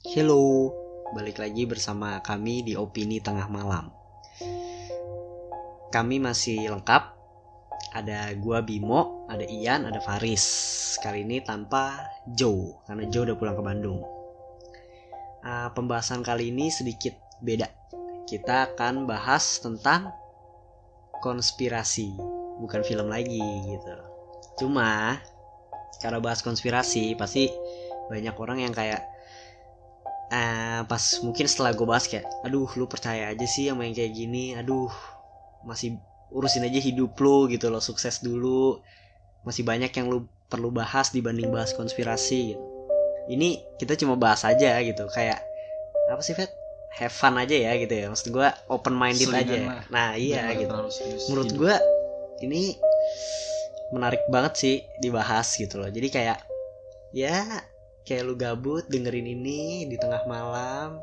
Hello, balik lagi bersama kami di Opini Tengah Malam. Kami masih lengkap. Ada gua Bimo, ada Ian, ada Faris. Kali ini tanpa Joe, karena Joe udah pulang ke Bandung. Uh, pembahasan kali ini sedikit beda. Kita akan bahas tentang konspirasi, bukan film lagi gitu. Cuma cara bahas konspirasi pasti banyak orang yang kayak uh, pas mungkin setelah gue bahas kayak aduh lu percaya aja sih sama yang kayak gini. Aduh masih urusin aja hidup lu gitu loh sukses dulu. Masih banyak yang lu perlu bahas dibanding bahas konspirasi gitu. ini kita cuma bahas aja gitu. Kayak apa sih Fed? Have fun aja ya gitu ya. Maksud gue open minded aja lah. nah iya gitu. menurut gue ini menarik banget sih dibahas gitu loh. Jadi kayak ya kayak lu gabut dengerin ini di tengah malam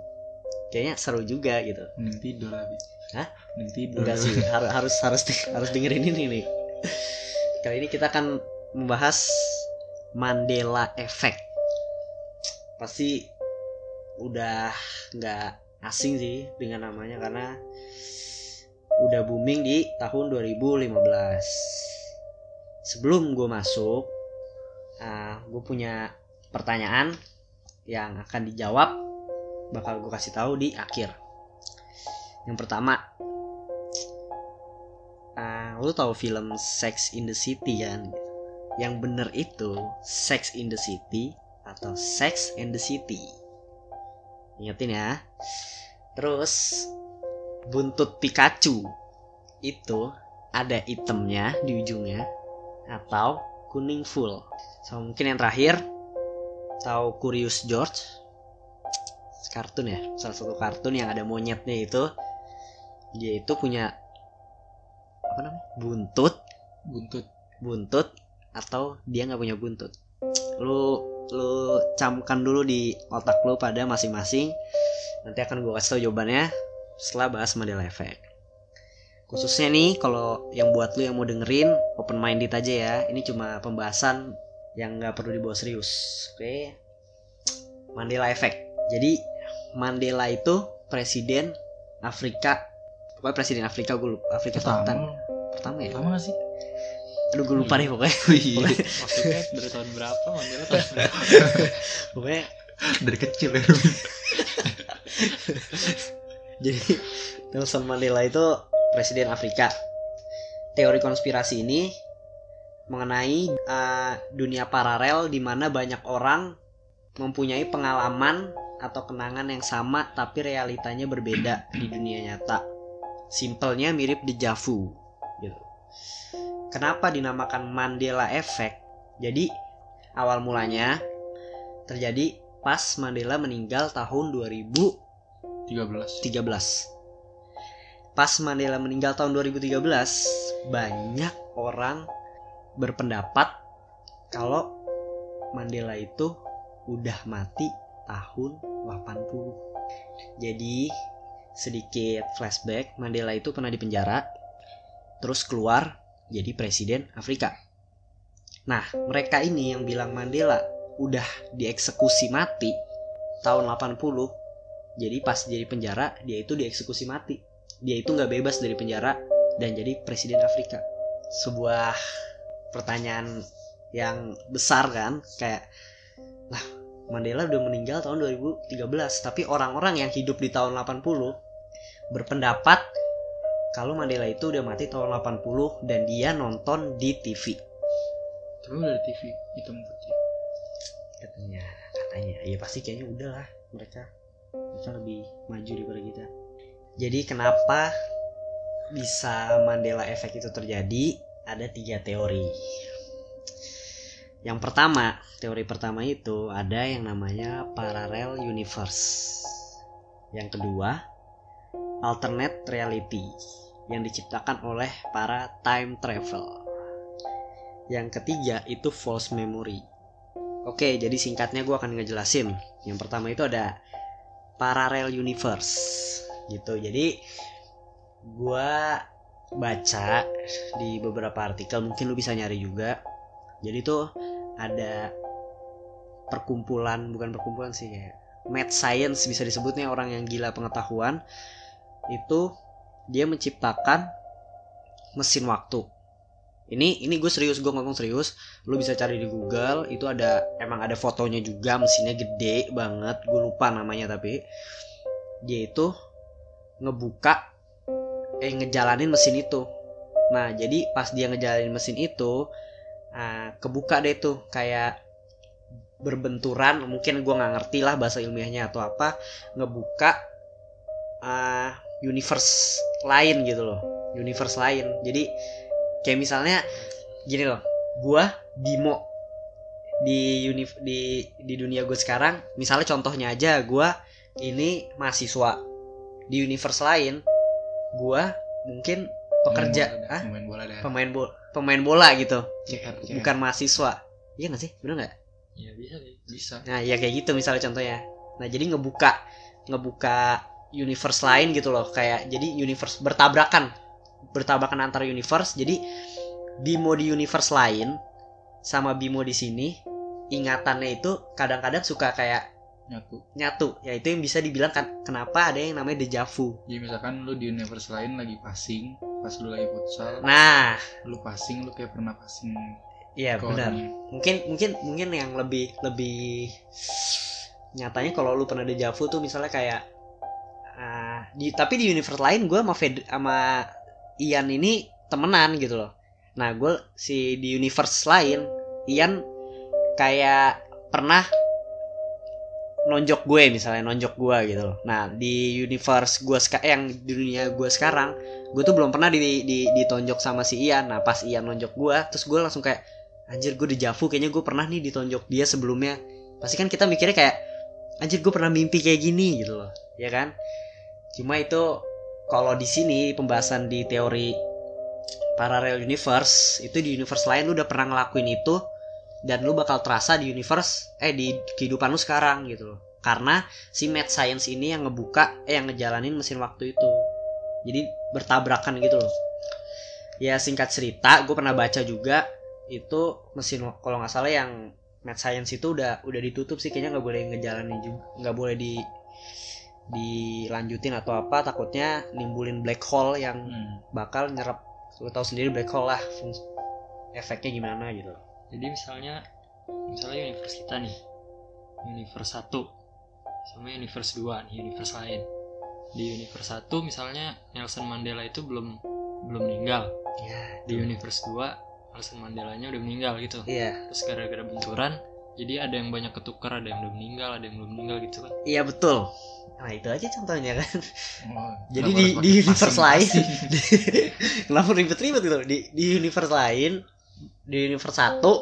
kayaknya seru juga gitu. Mending tidur habis. Hah? mending tidur. Enggak sih harus harus harus harus dengerin ini nih. Kali ini kita akan membahas Mandela Effect. Pasti udah nggak asing sih dengan namanya karena udah booming di tahun 2015 sebelum gue masuk uh, gue punya pertanyaan yang akan dijawab bakal gue kasih tahu di akhir. Yang pertama uh, lu tahu film Sex in the City kan? Yang bener itu Sex in the City atau Sex in the City. Ingetin ya. Terus buntut Pikachu itu ada itemnya di ujungnya atau kuning full. So mungkin yang terakhir tahu Curious George? Kartun ya salah satu kartun yang ada monyetnya itu. Dia itu punya apa namanya? Buntut. Buntut. Buntut atau dia nggak punya buntut. Lu lu camkan dulu di otak lu pada masing-masing. Nanti akan gue kasih tau jawabannya setelah bahas Mandela Effect khususnya nih kalau yang buat lu yang mau dengerin open minded aja ya. Ini cuma pembahasan yang nggak perlu dibawa serius oke? Mandela Effect. Jadi Mandela itu presiden Afrika. Pokoknya presiden Afrika gue lupa Afrika Selatan. Pertama ya? Pertama gak sih? Aduh gue lupa deh pokoknya. Iya maksudnya dari tahun berapa? Mandela tahun berapa? Pokoknya dari kecil ya jadi Nelson Mandela itu presiden Afrika. Teori konspirasi ini mengenai uh, dunia paralel di mana banyak orang mempunyai pengalaman atau kenangan yang sama tapi realitanya berbeda di dunia nyata. Simpelnya mirip deja vu gitu. Kenapa dinamakan Mandela Effect? Jadi awal mulanya terjadi pas Mandela meninggal tahun 2013. 13. Pas Mandela meninggal tahun 2013, banyak orang berpendapat kalau Mandela itu udah mati tahun 80. Jadi sedikit flashback, Mandela itu pernah dipenjara terus keluar jadi presiden Afrika. Nah, mereka ini yang bilang Mandela udah dieksekusi mati tahun 80. Jadi pas jadi penjara, dia itu dieksekusi mati. Dia itu nggak bebas dari penjara dan jadi presiden Afrika. Sebuah pertanyaan yang besar kan kayak lah Mandela udah meninggal tahun 2013 tapi orang-orang yang hidup di tahun 80 berpendapat kalau Mandela itu udah mati tahun 80 dan dia nonton di TV tapi udah di TV hitam putih katanya katanya. Ya pasti kayaknya udah lah mereka. Mereka lebih maju daripada kita. Jadi kenapa bisa Mandela efek itu terjadi ada tiga teori. Yang pertama, teori pertama itu ada yang namanya parallel universe. Yang kedua, alternate reality yang diciptakan oleh para time travel. Yang ketiga itu false memory. Oke, jadi singkatnya gue akan ngejelasin. Yang pertama itu ada parallel universe gitu. Jadi gue baca di beberapa artikel mungkin lu bisa nyari juga. Jadi tuh ada perkumpulan bukan perkumpulan sih kayak mad science bisa disebutnya orang yang gila pengetahuan. Itu dia menciptakan mesin waktu. Ini ini gue serius gue ngomong serius. Lu bisa cari di Google itu ada emang ada fotonya juga mesinnya gede banget gue lupa namanya tapi dia itu ngebuka eh ngejalanin mesin itu. Nah jadi pas dia ngejalanin mesin itu ah, kebuka deh tuh kayak berbenturan mungkin gue nggak ngerti lah bahasa ilmiahnya atau apa ngebuka ah, universe lain gitu loh universe lain. Jadi kayak misalnya gini loh gua Bimo di uni di di dunia gue sekarang misalnya contohnya aja gua ini mahasiswa di universe lain gua mungkin pekerja ah pemain bola dah pemain bola pemain bola gitu. CR, CR. bukan mahasiswa. Iya gak sih? Bener nggak? Ya bisa bisa. Nah, ya kayak gitu misalnya contohnya. Nah, jadi ngebuka ngebuka universe lain gitu loh, kayak jadi universe bertabrakan. Bertabrakan antara universe. Jadi Bimo di universe lain sama Bimo di sini ingatannya itu kadang-kadang suka kayak nyatu nyatu. Ya itu yang bisa dibilang kan kenapa ada yang namanya deja vu. jadi misalkan lu di universe lain lagi passing pas lu lagi futsal Nah, lu passing lu kayak pernah passing iya benar. Mungkin mungkin mungkin yang lebih lebih nyatanya kalau lu pernah deja vu tuh misalnya kayak ah, di tapi di universe lain gue sama Fed, sama Ian ini temenan gitu loh. Nah gue si di universe lain Ian kayak pernah nonjok gue misalnya nonjok gue gitu loh. Nah di universe gue seka- yang di dunia gue sekarang gue tuh belum pernah di, di ditonjok sama si Ian. Nah pas Ian nonjok gue terus gue langsung kayak anjir gue dejavu kayaknya gue pernah nih ditonjok dia sebelumnya. Pasti kan kita mikirnya kayak anjir gue pernah mimpi kayak gini gitu loh, ya kan? Cuma itu kalau di sini pembahasan di teori parallel universe itu di universe lain lu udah pernah ngelakuin itu dan lu bakal terasa di universe eh di kehidupan lu sekarang gitu loh. Karena si mad science ini yang ngebuka eh yang ngejalanin mesin waktu itu. Jadi bertabrakan gitu loh. Ya singkat cerita, gue pernah baca juga itu mesin kalau nggak salah yang mad science itu udah udah ditutup sih kayaknya nggak boleh ngejalanin juga nggak boleh di dilanjutin atau apa takutnya nimbulin black hole yang Hmm. bakal nyerap lu tahu sendiri black hole lah efeknya gimana gitu jadi misalnya misalnya universe kita nih. Universe 1 sama universe 2 nih universe lain. Di universe 1 misalnya Nelson Mandela itu belum belum meninggal. Ya di universe 2 Nelson Mandelanya udah meninggal gitu. Iya. Terus gara-gara benturan jadi ada yang banyak ketukar ada yang udah meninggal ada yang belum meninggal gitu kan. Iya betul. Nah itu aja contohnya kan. Oh, Jadi di- di universe lain. passing-passing? kenapa ribet-ribet gitu? Di di universe lain di universe satu.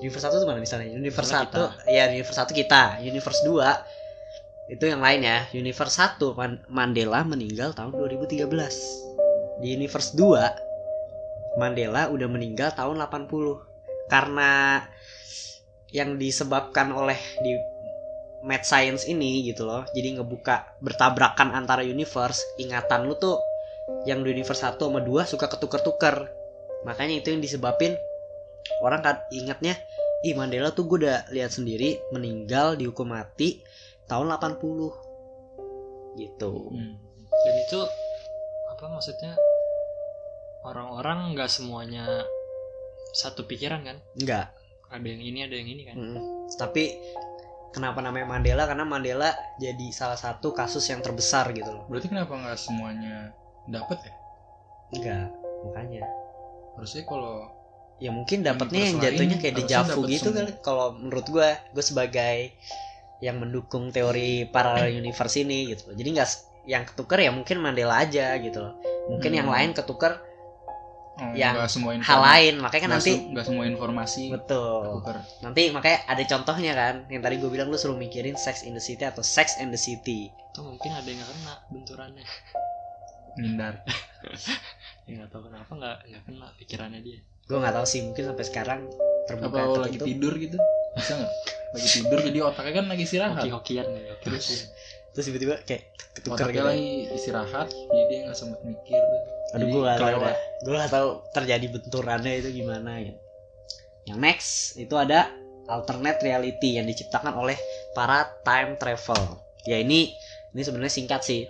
Universe satu itu mana misalnya? Universe Misalnya satu. ya universe satu kita. Universe dua. Itu yang lain ya. Universe satu Man- Mandela meninggal tahun 2013 di universe 2 Mandela udah meninggal tahun 80 karena yang disebabkan oleh di mad science ini gitu loh. Jadi ngebuka bertabrakan antara universe ingatan lu tuh yang di universe 1 sama 2 suka ketuker-tuker. Makanya itu yang disebabin orang kan ingatnya ih Mandela tuh gue udah lihat sendiri meninggal dihukum mati tahun 80 gitu. Hmm. dan itu apa maksudnya orang-orang nggak semuanya satu pikiran kan? Enggak ada yang ini ada yang ini kan? Mm-mm. tapi kenapa namanya Mandela? Karena Mandela jadi salah satu kasus yang terbesar gitu loh. Berarti kenapa nggak semuanya dapat ya? enggak makanya. Harusnya kalau ya mungkin dapatnya yang jatuhnya kayak harusnya deja vu dapet gitu kali kalau menurut gue gue sebagai yang mendukung teori parallel universe ini gitu loh. jadi nggak yang ketuker ya mungkin Mandela aja gitu loh mungkin yang Hmm. lain ketuker oh, Yang semua hal lain makanya kan nggak nanti nggak semua informasi betul tuker. nanti makanya ada contohnya kan yang tadi gue bilang lu suruh mikirin Sex in the City atau Sex and the City atau mungkin ada yang kena benturannya ngindar. ya nggak tahu kenapa nggak nggak kena pikirannya dia gue nggak tahu sih mungkin sampai sekarang terbuka Apa lagi tidur gitu? Bisa nggak? Lagi tidur jadi otaknya kan lagi istirahat. hoki-hokian nih hoki Terus terus tiba-tiba kayak ketuker otaknya gitu lagi istirahat jadi dia nggak sempat mikir. Aduh gue gak tau kelewat. dah Gue gak tau terjadi benturannya itu gimana gitu Yang next itu ada alternate reality yang diciptakan oleh para time travel. Ya ini ini sebenarnya singkat sih.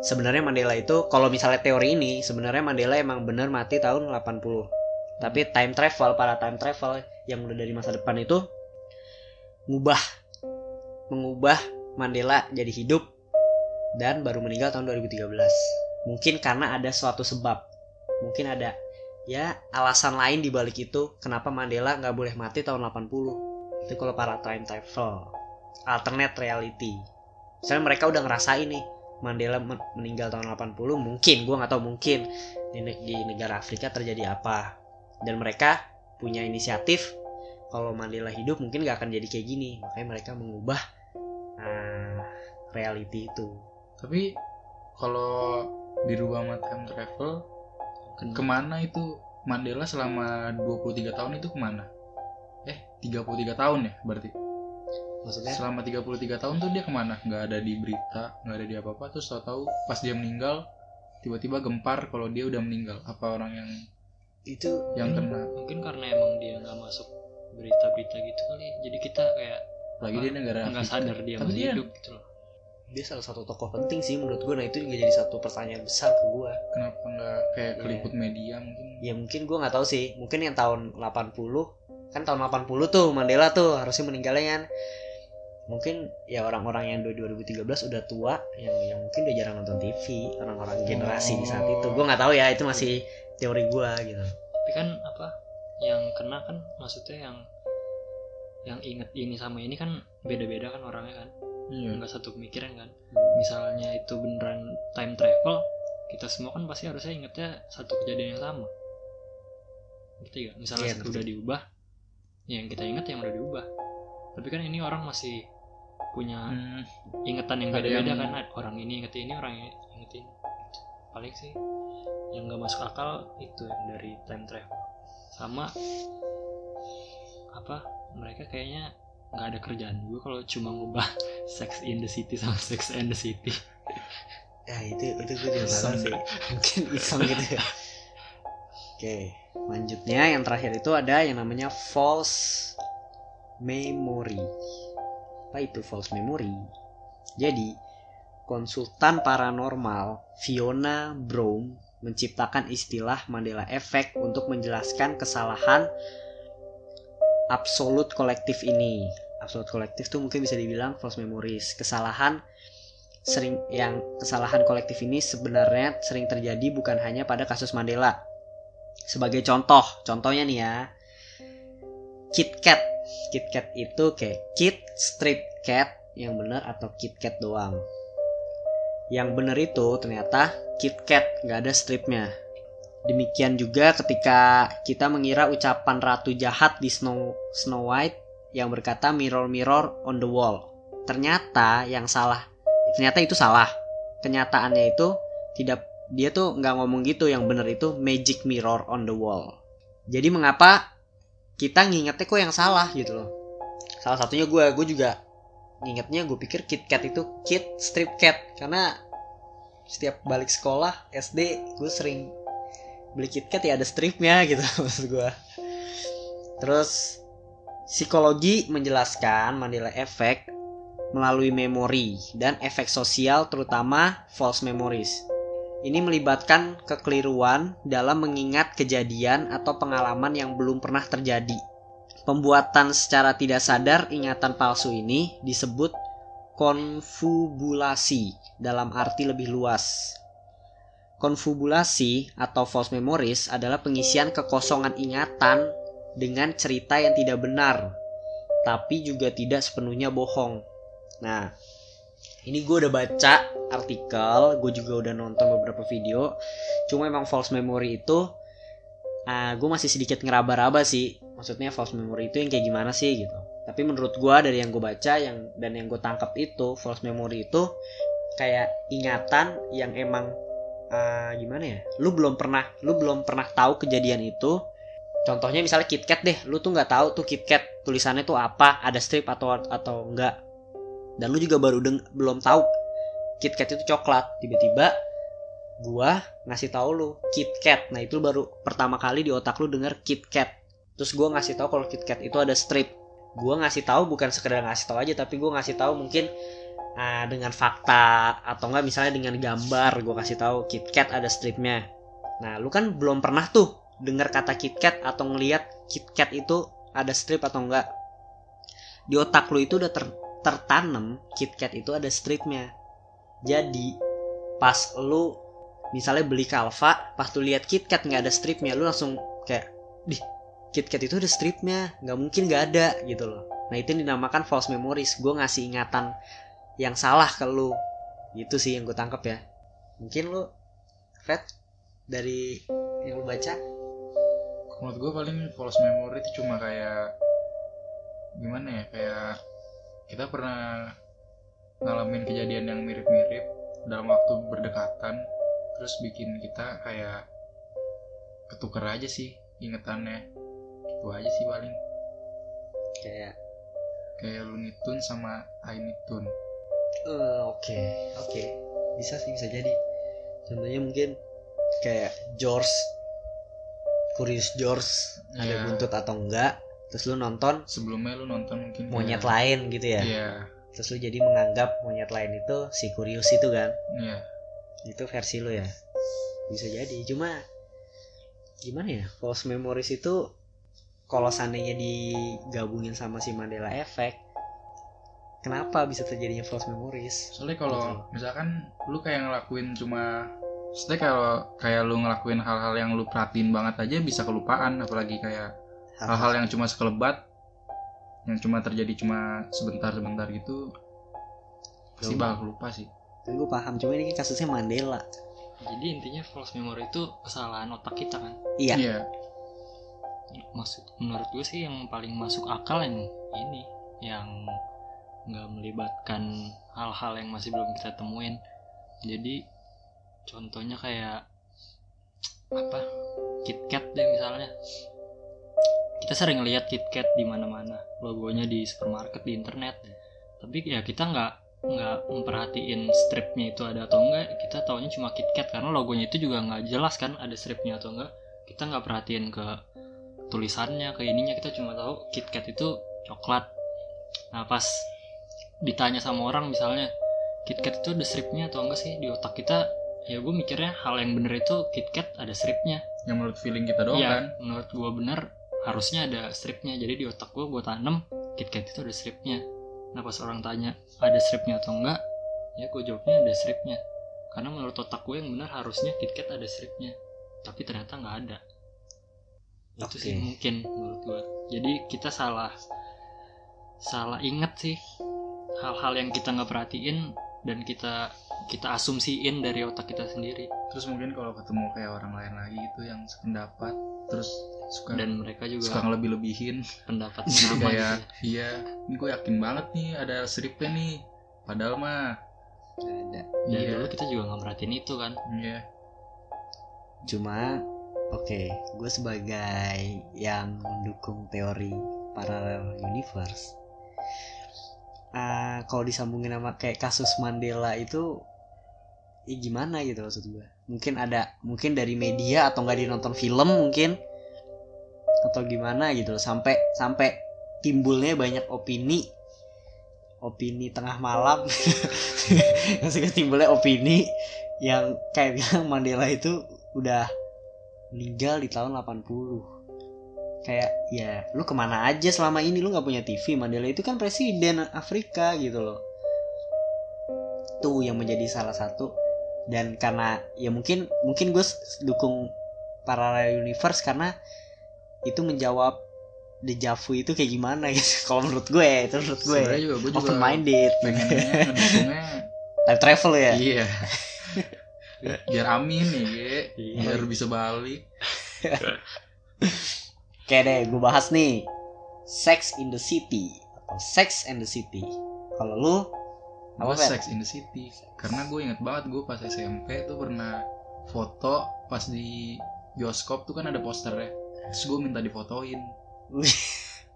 Sebenarnya Mandela itu kalau misalnya teori ini sebenarnya Mandela emang bener mati tahun 80. Tapi time travel para time travel yang udah dari masa depan itu ngubah mengubah Mandela jadi hidup dan baru meninggal tahun 2013. Mungkin karena ada suatu sebab. Mungkin ada ya alasan lain di balik itu kenapa Mandela nggak boleh mati tahun 80 itu kalau para time travel alternate reality misalnya mereka udah ngerasain nih Mandela men- meninggal tahun 80 mungkin gue nggak tahu mungkin. Di, ne- di negara Afrika terjadi apa. Dan mereka punya inisiatif kalau Mandela hidup mungkin nggak akan jadi kayak gini. Makanya mereka mengubah ah, reality itu. Tapi kalau dirubah sama time travel, Kena- ke mana itu Mandela selama 23 tahun itu ke mana? Eh, 33 tahun ya berarti? Maksudnya Selama 33 tahun tuh dia ke mana? Nggak ada di berita, nggak ada di apa-apa. Terus tahu-tahu pas dia meninggal, tiba-tiba gempar kalau dia udah meninggal. Apa orang yang itu yang kena? mungkin karena emang dia nggak masuk berita-berita gitu kali jadi kita kayak Lagi dia negara nggak sadar dia Tapi masih dia- hidup gitu loh dia salah satu tokoh penting sih menurut gue nah itu juga jadi satu pertanyaan besar ke gue Kenapa nggak kayak Iya. keliput media mungkin? ya mungkin gue nggak tahu sih mungkin yang tahun 80 kan tahun 80 tuh Mandela tuh harusnya meninggalnya kan mungkin ya orang-orang yang 2013 udah tua yang yang mungkin udah jarang nonton TV orang-orang generasi di saat itu. Gue nggak tahu ya itu masih teori gue gitu. Tapi kan apa yang kena kan maksudnya yang yang inget ini sama ini kan beda-beda kan orangnya kan. Iya. nggak satu pemikiran kan. Misalnya itu beneran time travel kita semua kan pasti harusnya ingetnya satu kejadian yang sama. Ngerti gak misalnya Iya, ngerti. udah diubah ya yang kita inget yang udah diubah. Tapi kan ini orang masih punya Hmm, ingetan yang Ada beda-beda yang- kan. Orang ini inget ini orang ini inget ini paling sih yang nggak masuk akal itu yang dari time travel. Sama apa mereka kayaknya nggak ada kerjaan juga kalau cuma ngubah Sex in the City sama Sex and the City. Ya itu itu gue juga sih. Mungkin iseng gitu ya. Oke lanjutnya yang terakhir itu ada yang namanya false memory apa itu false memory jadi konsultan paranormal Fiona Brown menciptakan istilah Mandela Effect untuk menjelaskan kesalahan absolut kolektif ini. Absolut kolektif tuh mungkin bisa dibilang false memories, kesalahan sering yang kesalahan kolektif ini sebenarnya sering terjadi bukan hanya pada kasus Mandela. Sebagai contoh, contohnya nih ya. KitKat. KitKat itu kayak Kit Strip Cat yang benar atau KitKat doang. Yang benar itu ternyata KitKat, nggak ada stripnya. Demikian juga ketika kita mengira ucapan ratu jahat di Snow Snow White yang berkata mirror mirror on the wall. Ternyata yang salah, ternyata itu salah. Kenyataannya itu tidak dia tuh nggak ngomong gitu yang bener itu magic mirror on the wall. Jadi mengapa kita ngingetnya kok yang salah gitu loh. Salah satunya gue, gue juga ngingetnya gue pikir KitKat itu Kit Strip Cat. Karena setiap balik sekolah SD gue sering beli KitKat ya ada stripnya gitu maksud gue terus psikologi menjelaskan Mandela Effect melalui memori dan efek sosial terutama false memories ini melibatkan kekeliruan dalam mengingat kejadian atau pengalaman yang belum pernah terjadi pembuatan secara tidak sadar ingatan palsu ini disebut konfubulasi dalam arti lebih luas Konfubulasi atau false memories adalah pengisian kekosongan ingatan dengan cerita yang tidak benar, tapi juga tidak sepenuhnya bohong. Nah, ini gue udah baca artikel, gue juga udah nonton beberapa video. Cuma emang false memory itu, ah gue masih sedikit ngeraba-raba sih. Maksudnya false memory itu yang kayak gimana sih gitu. Tapi menurut gue dari yang gue baca yang dan yang gue tangkap itu false memory itu kayak ingatan yang emang ah, gimana ya lu belum pernah lu belum pernah tahu kejadian itu contohnya misalnya KitKat deh lu tuh nggak tahu tuh KitKat tulisannya tuh apa ada strip atau atau enggak dan lu juga baru deng belum tahu. KitKat itu coklat. Tiba-tiba gua ngasih tahu lu KitKat. Nah itu baru pertama kali di otak lu denger KitKat. Terus gua ngasih tahu kalau KitKat itu ada strip. Gue ngasih tahu bukan sekedar ngasih tahu aja tapi gue ngasih tahu mungkin ah, dengan fakta atau enggak misalnya dengan gambar gue kasih tahu KitKat ada stripnya. Nah lu kan belum pernah tuh dengar kata KitKat atau ngelihat KitKat itu ada strip atau enggak di otak lu itu udah ter- tertanam KitKat itu ada stripnya. Jadi pas lu misalnya beli Kalva pas lu lihat KitKat nggak ada stripnya lu langsung kayak di KitKat itu ada stripnya nggak mungkin nggak ada gitu loh. Nah itu yang dinamakan false memories. Gue ngasih ingatan yang salah ke lu. Gitu sih yang gue tangkap ya. Mungkin lu Fred dari yang lu baca? Menurut gue paling false memory itu cuma kayak gimana ya kayak kita pernah ngalamin kejadian yang mirip-mirip dalam waktu berdekatan terus bikin kita kayak ketuker aja sih ingetannya. Itu aja sih paling. Kayak kayak Looney Tunes sama Tiny Toon. Eh, oke oke. Bisa sih bisa jadi. Contohnya mungkin kayak George Curious George ada Iya. buntut atau enggak terus lu nonton sebelumnya lu nonton mungkin monyet kayak- lain gitu ya? Iya. Terus lu jadi menganggap monyet lain itu si Curious itu kan? Iya. Itu versi lu ya? Bisa jadi. Cuma gimana ya? False memories itu kalau seandainya digabungin sama si Mandela Effect kenapa bisa terjadinya false memories? Soalnya kalau Betul. misalkan lu kayak ngelakuin cuma Maksudnya kalau kayak lu ngelakuin hal-hal yang lu perhatiin banget aja bisa kelupaan apalagi kayak hal-hal yang cuma sekelebat yang cuma terjadi cuma sebentar-sebentar gitu pasti bakal lupa sih. Tapi gue paham cuma ini kasusnya Mandela. Jadi intinya false memory itu kesalahan otak kita kan? Iya. Iya. Maksud menurut gue sih yang paling masuk akal yang ini yang nggak melibatkan hal-hal yang masih belum kita temuin. Jadi contohnya kayak apa? KitKat deh misalnya kita sering lihat KitKat di mana-mana logonya di supermarket di internet. Tapi ya kita nggak nggak memperhatiin stripnya itu ada atau enggak kita taunya cuma KitKat karena logonya itu juga nggak jelas kan ada stripnya atau enggak kita nggak perhatiin ke tulisannya ke ininya. Kita cuma tahu KitKat itu coklat. Nah pas ditanya sama orang misalnya KitKat itu ada stripnya atau enggak sih di otak kita? Ya gue mikirnya hal yang bener itu KitKat ada stripnya. Yang menurut feeling kita doang Iya, kan? menurut gue bener harusnya ada stripnya jadi di otak gue gue tanem KitKat itu ada stripnya nah pas orang tanya ada stripnya atau enggak? Ya gue jawabnya ada stripnya karena menurut otak gue yang bener harusnya KitKat ada stripnya tapi ternyata nggak ada. Itu sih mungkin menurut gue jadi kita salah salah inget sih hal-hal yang kita nggak perhatiin dan kita kita asumsiin dari otak kita sendiri. Terus mungkin kalau ketemu kayak orang lain lagi gitu yang sependapat terus suka dan mereka juga suka ngelebih-lebihin. jadi sama kayak gitu. iya ini gue yakin banget nih ada stripnya nih. Padahal mah ada. Dan iya. dulu kita juga nggak merhatiin itu kan. iya. Cuma oke gue sebagai yang mendukung teori parallel universe ah, kalau disambungin sama kayak kasus Mandela itu ya gimana gitu maksud gue mungkin ada mungkin dari media atau nggak dinonton film mungkin. Atau gimana gitu loh sampai sampai timbulnya banyak opini. Opini tengah malam. Maksudnya timbulnya opini yang kayak bilang Mandela itu udah meninggal di tahun 80 kayak ya lu ke mana aja selama ini? Lu nggak punya TV Mandela itu kan presiden Afrika gitu loh. Tuh yang menjadi salah satu dan karena ya mungkin mungkin gue dukung parallel universe karena itu menjawab deja vu itu kayak gimana gitu. Kalau menurut gue itu menurut gue. Sebenarnya juga gue juga open minded pengennya time travel ya? Iya. Biar amin nih Ge. Iya. biar bisa balik. Oke deh, gue bahas nih. Sex in the City atau Sex and the City. Kalau lu gue? Sex in the City karena gue inget banget gue pas SMP tuh pernah foto pas di bioskop tuh kan ada posternya terus gue minta difotoin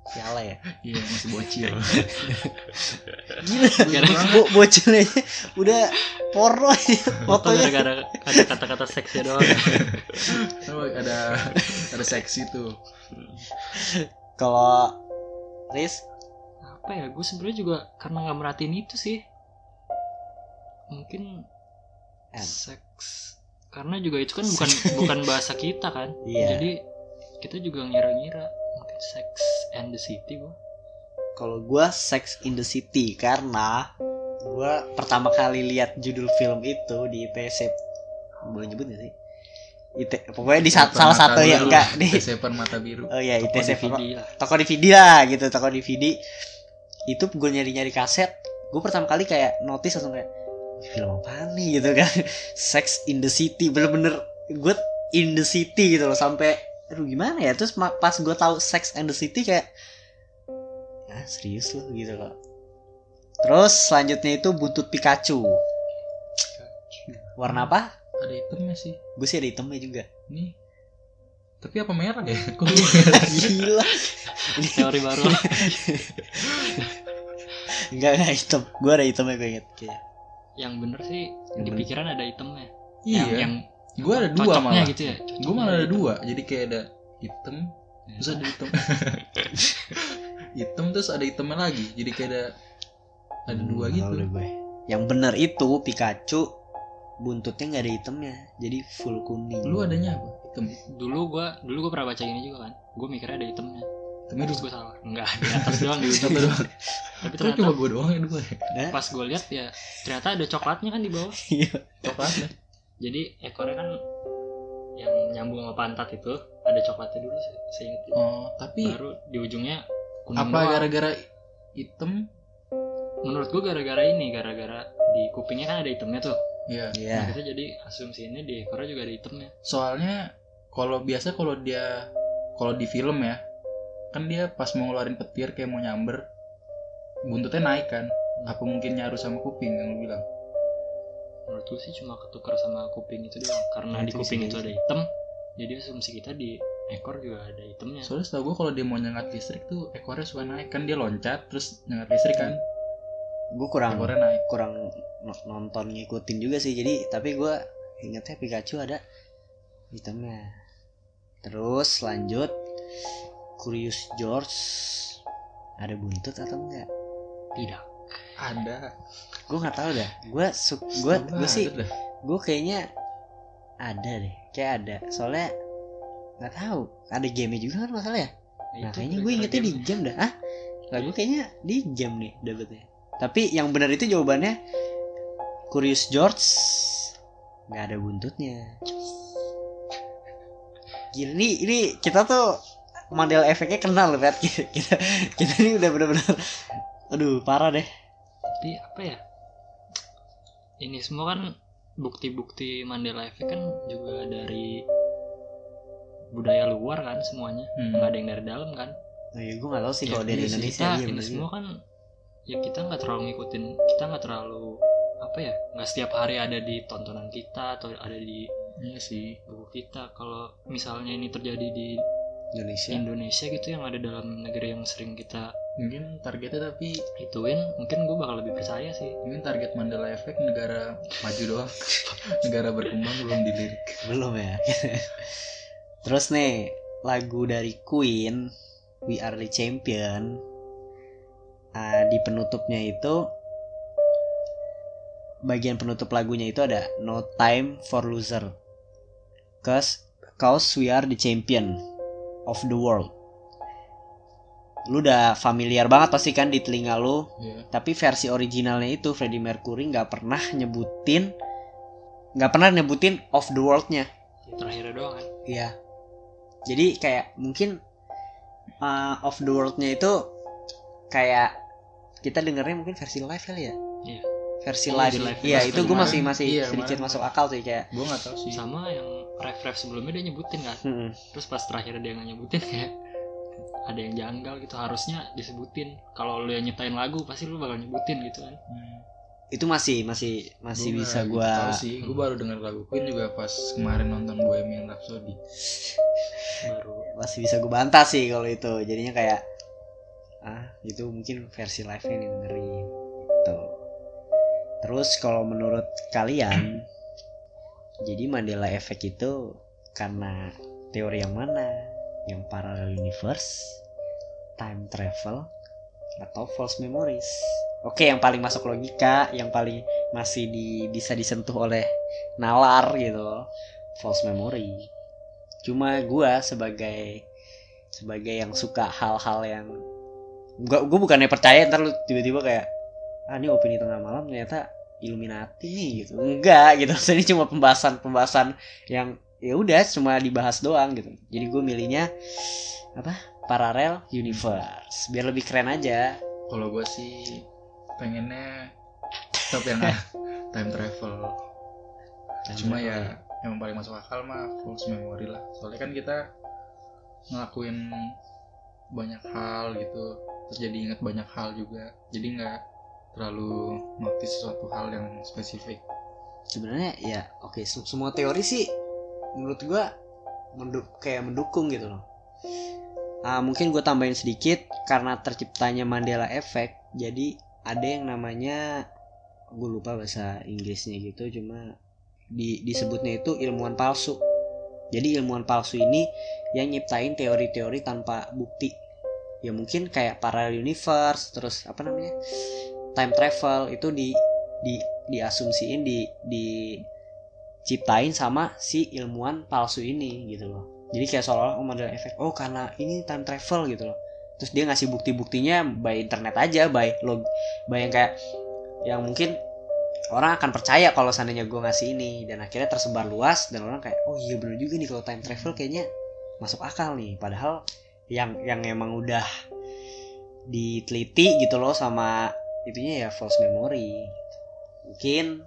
Siala ya. iya masih bocil Gila. Gila banget. Bo bocilnya aja udah porno aja Foto fotonya. gara-gara ada kata-kata seksnya doang. Oh, ada ada seksi tuh Kalau Riz apa ya gue sebenarnya juga karena nggak merhatiin itu sih mungkin Ad. seks. Karena juga itu kan bukan bukan bahasa kita kan. Iya. jadi kita juga ngira-ngira mungkin sex and the city gua kalau gue Sex in the City karena gue pertama kali lihat judul film itu di ITC boleh nyebut gak sih? IT, pokoknya di sa- salah satu ya enggak di Seper mata biru. Oh ya Toko ITC DVD lah. toko DVD lah gitu toko DVD itu gue nyari nyari kaset. Gue pertama kali kayak notice langsung kayak "Wih, film apa nih gitu kan. Sex in the City bener-bener gue in the city gitu loh sampai aduh gimana ya? Terus pas gue tahu Sex and the City kayak ah serius loh gitu loh. Terus selanjutnya itu butut Pikachu. Warna apa? Ada hitamnya sih. Gue sih ada hitamnya juga. Ini tapi apa merah ya? Kok gila. Teori baru. Enggak enggak hitam. Gue ada hitamnya gue inget kayak yang bener sih Yang di bener. pikiran ada itemnya. Iya. Yang, yang gue ada dua malah. gitu ya. Gue malah ada dua. Jadi kayak ada hitam Ya. terus ada hitam. Hitam terus ada hitamnya lagi. Jadi kayak ada ada dua Hmm, gitu. deh gue. Yang bener itu Pikachu buntutnya nggak ada hitamnya, jadi full kuning. lu adanya apa? Hitam. Dulu gua dulu gua pernah baca ini juga kan. Gua mikirnya ada itemnya terus dua gua salah. Enggak di atas doang di ujung satu doang. Tapi Terus ternyata cuma gue doang yang dua ya. Nah, pas gua lihat ya ternyata ada coklatnya kan di bawah. Iya. coklat. Ya jadi ekornya kan yang nyambung sama pantat itu ada coklatnya dulu saya, saya ingat. Oh tapi baru di ujungnya kuning apa doang. gara-gara hitam? Menurut gua gara-gara ini gara-gara di kupingnya kan ada itemnya tuh. Ya Iya. nah, kita jadi asumsinya di ekornya juga ada itemnya soalnya kalau biasa kalau dia kalau di film ya kan dia pas mau ngeluarin petir kayak mau nyamber buntutnya naik kan. Apa mungkin nyaru sama kuping yang lu bilang? Menurut gua sih cuma ketukar sama kuping itu doang karena Nah, di kuping itu ada item jadi asumsi kita di ekor juga ada itemnya soalnya setahu gue kalau dia mau nyengat listrik tuh ekornya suka naik kan dia loncat terus nyengat listrik kan? Gue kurang ekornya naik. kurang no- nonton ngikutin juga sih. Jadi tapi gue ingetnya Pikachu ada hitamnya. Terus lanjut Curious George ada buntut atau enggak? tidak. Ada. Gue nggak tahu dah. Gue gue gue sih gue kayaknya ada deh. Kayak ada. Soalnya nggak tahu. Ada game juga kan masalah ya? Nah itu kayaknya gue ingetnya di jam dah. Ah lah gue kayaknya di jam nih dapetnya. Tapi yang benar itu jawabannya Curious George nggak ada buntutnya. Gila, ini ini kita tuh model efeknya kenal loh Pat. kita, kita kita ini udah bener-bener aduh parah deh. Tapi apa ya? Ini semua kan bukti-bukti Mandela Effect kan juga dari budaya luar kan semuanya. Hmm. nggak ada yang dari dalam kan. Oh, ya, gue nggak tahu sih Ya, kalau dari Indonesia kita iya ini bener semua kan ya kita nggak terlalu ngikutin kita nggak terlalu apa ya nggak setiap hari ada di tontonan kita atau ada di iya sih. buku kita. Kalau misalnya ini terjadi di Indonesia. Indonesia gitu yang ada dalam negeri yang sering kita mungkin targetnya tapi ituin mungkin gue bakal lebih percaya sih. mungkin target Mandela Effect negara maju doang. Negara berkembang belum dilirik. Belum ya. Terus nih lagu dari Queen We Are the Champion. Ah, di penutupnya itu bagian penutup lagunya itu ada No Time for Loser. Cause cause we are the champion of the world lu udah familiar banget pasti kan di telinga lu ya tapi versi originalnya itu Freddie Mercury nggak pernah nyebutin nggak pernah nyebutin of the world-nya Ya, terakhirnya doang kan Iya. Jadi kayak mungkin uh, of the world-nya itu kayak kita dengernya mungkin versi live kali ya. Iya. Versi Oh, live. Iya, itu gue masih masih iya, sedikit kemarin. masuk akal sih kayak. gue nggak tahu sih sama yang ref-ref sebelumnya dia nyebutin kan. "Hmm, terus pas terakhir dia nggak nyebutin kayak ada yang janggal gitu harusnya disebutin. Kalau lu yang nyiptain lagu pasti lu bakal nyebutin gitu kan. Hmm. itu masih masih masih Gua bisa gua tahu sih. Gue baru dengar lagu Queen juga pas kemarin nonton Bohemian Rhapsody. Baru. Masih bisa gue bantah sih kalau itu. Jadinya kayak ah, itu mungkin versi live-nya nih dengerin gitu. Terus kalau menurut kalian jadi Mandela Effect itu karena teori yang mana? Yang parallel universe, time travel, atau false memories. Oke, yang paling masuk logika, yang paling masih di, bisa disentuh oleh nalar gitu, false memory. Cuma gua sebagai sebagai yang suka hal-hal yang gua gue bukannya percaya ntar lu tiba-tiba kayak ah ini opini tengah malam ternyata Illuminati nih gitu. Enggak gitu. Ini cuma pembahasan pembahasan yang ya udah cuma dibahas doang gitu. Jadi gue milihnya apa? Parallel universe. Biar lebih keren aja. Kalau gue sih pengennya tetap yang time travel. Cuma ya yang paling masuk akal mah false memory lah. Soalnya kan kita ngelakuin banyak hal gitu. Terus jadi ingat banyak hal juga. Jadi nggak terlalu notice sesuatu hal yang spesifik. Sebenarnya ya oke se- semua teori sih menurut gua mendu- kayak mendukung gitu loh. Ah, mungkin gue tambahin sedikit karena terciptanya Mandela Effect jadi ada yang namanya gue lupa bahasa Inggrisnya gitu cuma di, disebutnya itu ilmuwan palsu. Jadi ilmuwan palsu ini yang nyiptain teori-teori tanpa bukti. Ya mungkin kayak parallel universe terus apa namanya time travel itu di di diasumsiin di diciptain sama si ilmuwan palsu ini gitu loh. Jadi kayak seolah-olah oh Mandela efek oh karena ini time travel gitu loh. Terus dia ngasih bukti-buktinya by internet aja by log by yang kayak yang mungkin orang akan percaya kalau seandainya gue ngasih ini. Dan akhirnya tersebar luas dan orang kayak oh iya bener juga nih kalau time travel kayaknya masuk akal nih. Padahal yang yang emang udah diteliti gitu loh sama itunya ya false memory. Mungkin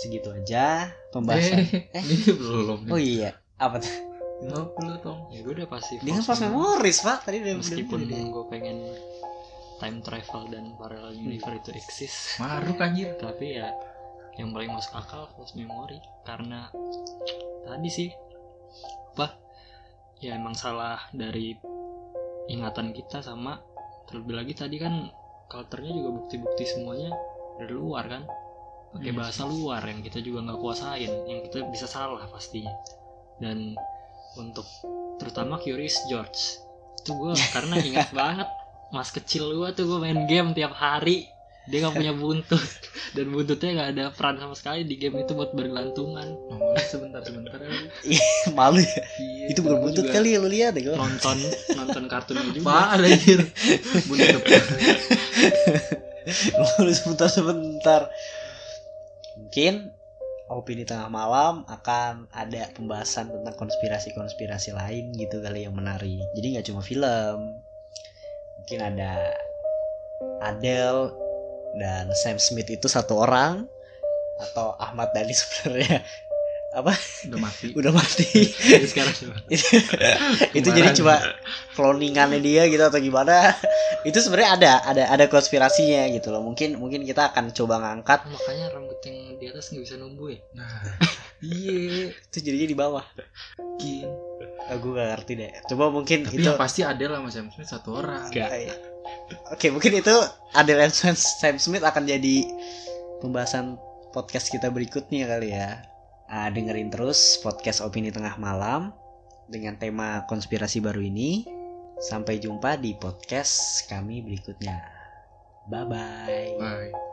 segitu aja pembahasan. Eh, ini belum. Oh iya apa tuh? Nggak perlu dong. Ya gue udah pasti dia kan false memories pak. Tadi udah meskipun udah- udah- gue pengen time travel dan parallel universe itu eksis maruk anjir. Tapi ya yang paling masuk akal false memory. Karena tadi sih apa? Ya emang salah dari ingatan kita sama terlebih lagi tadi kan culture-nya juga bukti-bukti semuanya dari luar kan? Pakai Hmm. bahasa luar yang kita juga nggak kuasain yang kita bisa salah pastinya. Dan untuk terutama Curious George. Itu gue karena ingat banget mas kecil gue tuh gue main game tiap hari dia nggak punya buntut. Dan buntutnya nggak ada peran sama sekali di game itu buat bergelantungan. Ngomongnya sebentar sebentar. Ya. malu ya? Iya, itu bukan buntut kali ya lu lihat deh nonton nonton kartunnya juga Pak ada anjir? Buntut Lalu sebentar sebentar. Mungkin opini tengah malam akan ada pembahasan tentang konspirasi-konspirasi lain gitu kali yang menarik. Jadi nggak cuma film. Mungkin ada Adele dan Sam Smith itu satu orang atau Ahmad Dhani sebenarnya. Udah mati. Udah mati. Jadi sekarang coba itu jadi cuma cloningannya dia gitu atau gimana. Itu sebenarnya ada ada ada konspirasinya gitu loh. Mungkin mungkin kita akan coba ngangkat. Makanya rambut yang di atas nggak bisa numbuh ya? Nah iya itu jadinya di bawah. Mungkin ah, gue gak ngerti deh. Coba mungkin tapi itu yang pasti ada lah mas Sam Smith satu orang. Nggak. Ah, iya. oke mungkin itu Adele and Sam Smith akan jadi pembahasan podcast kita berikutnya kali ya. Ah, dengerin terus podcast opini tengah malam dengan tema konspirasi baru ini. Sampai jumpa di podcast kami berikutnya. Bye bye bye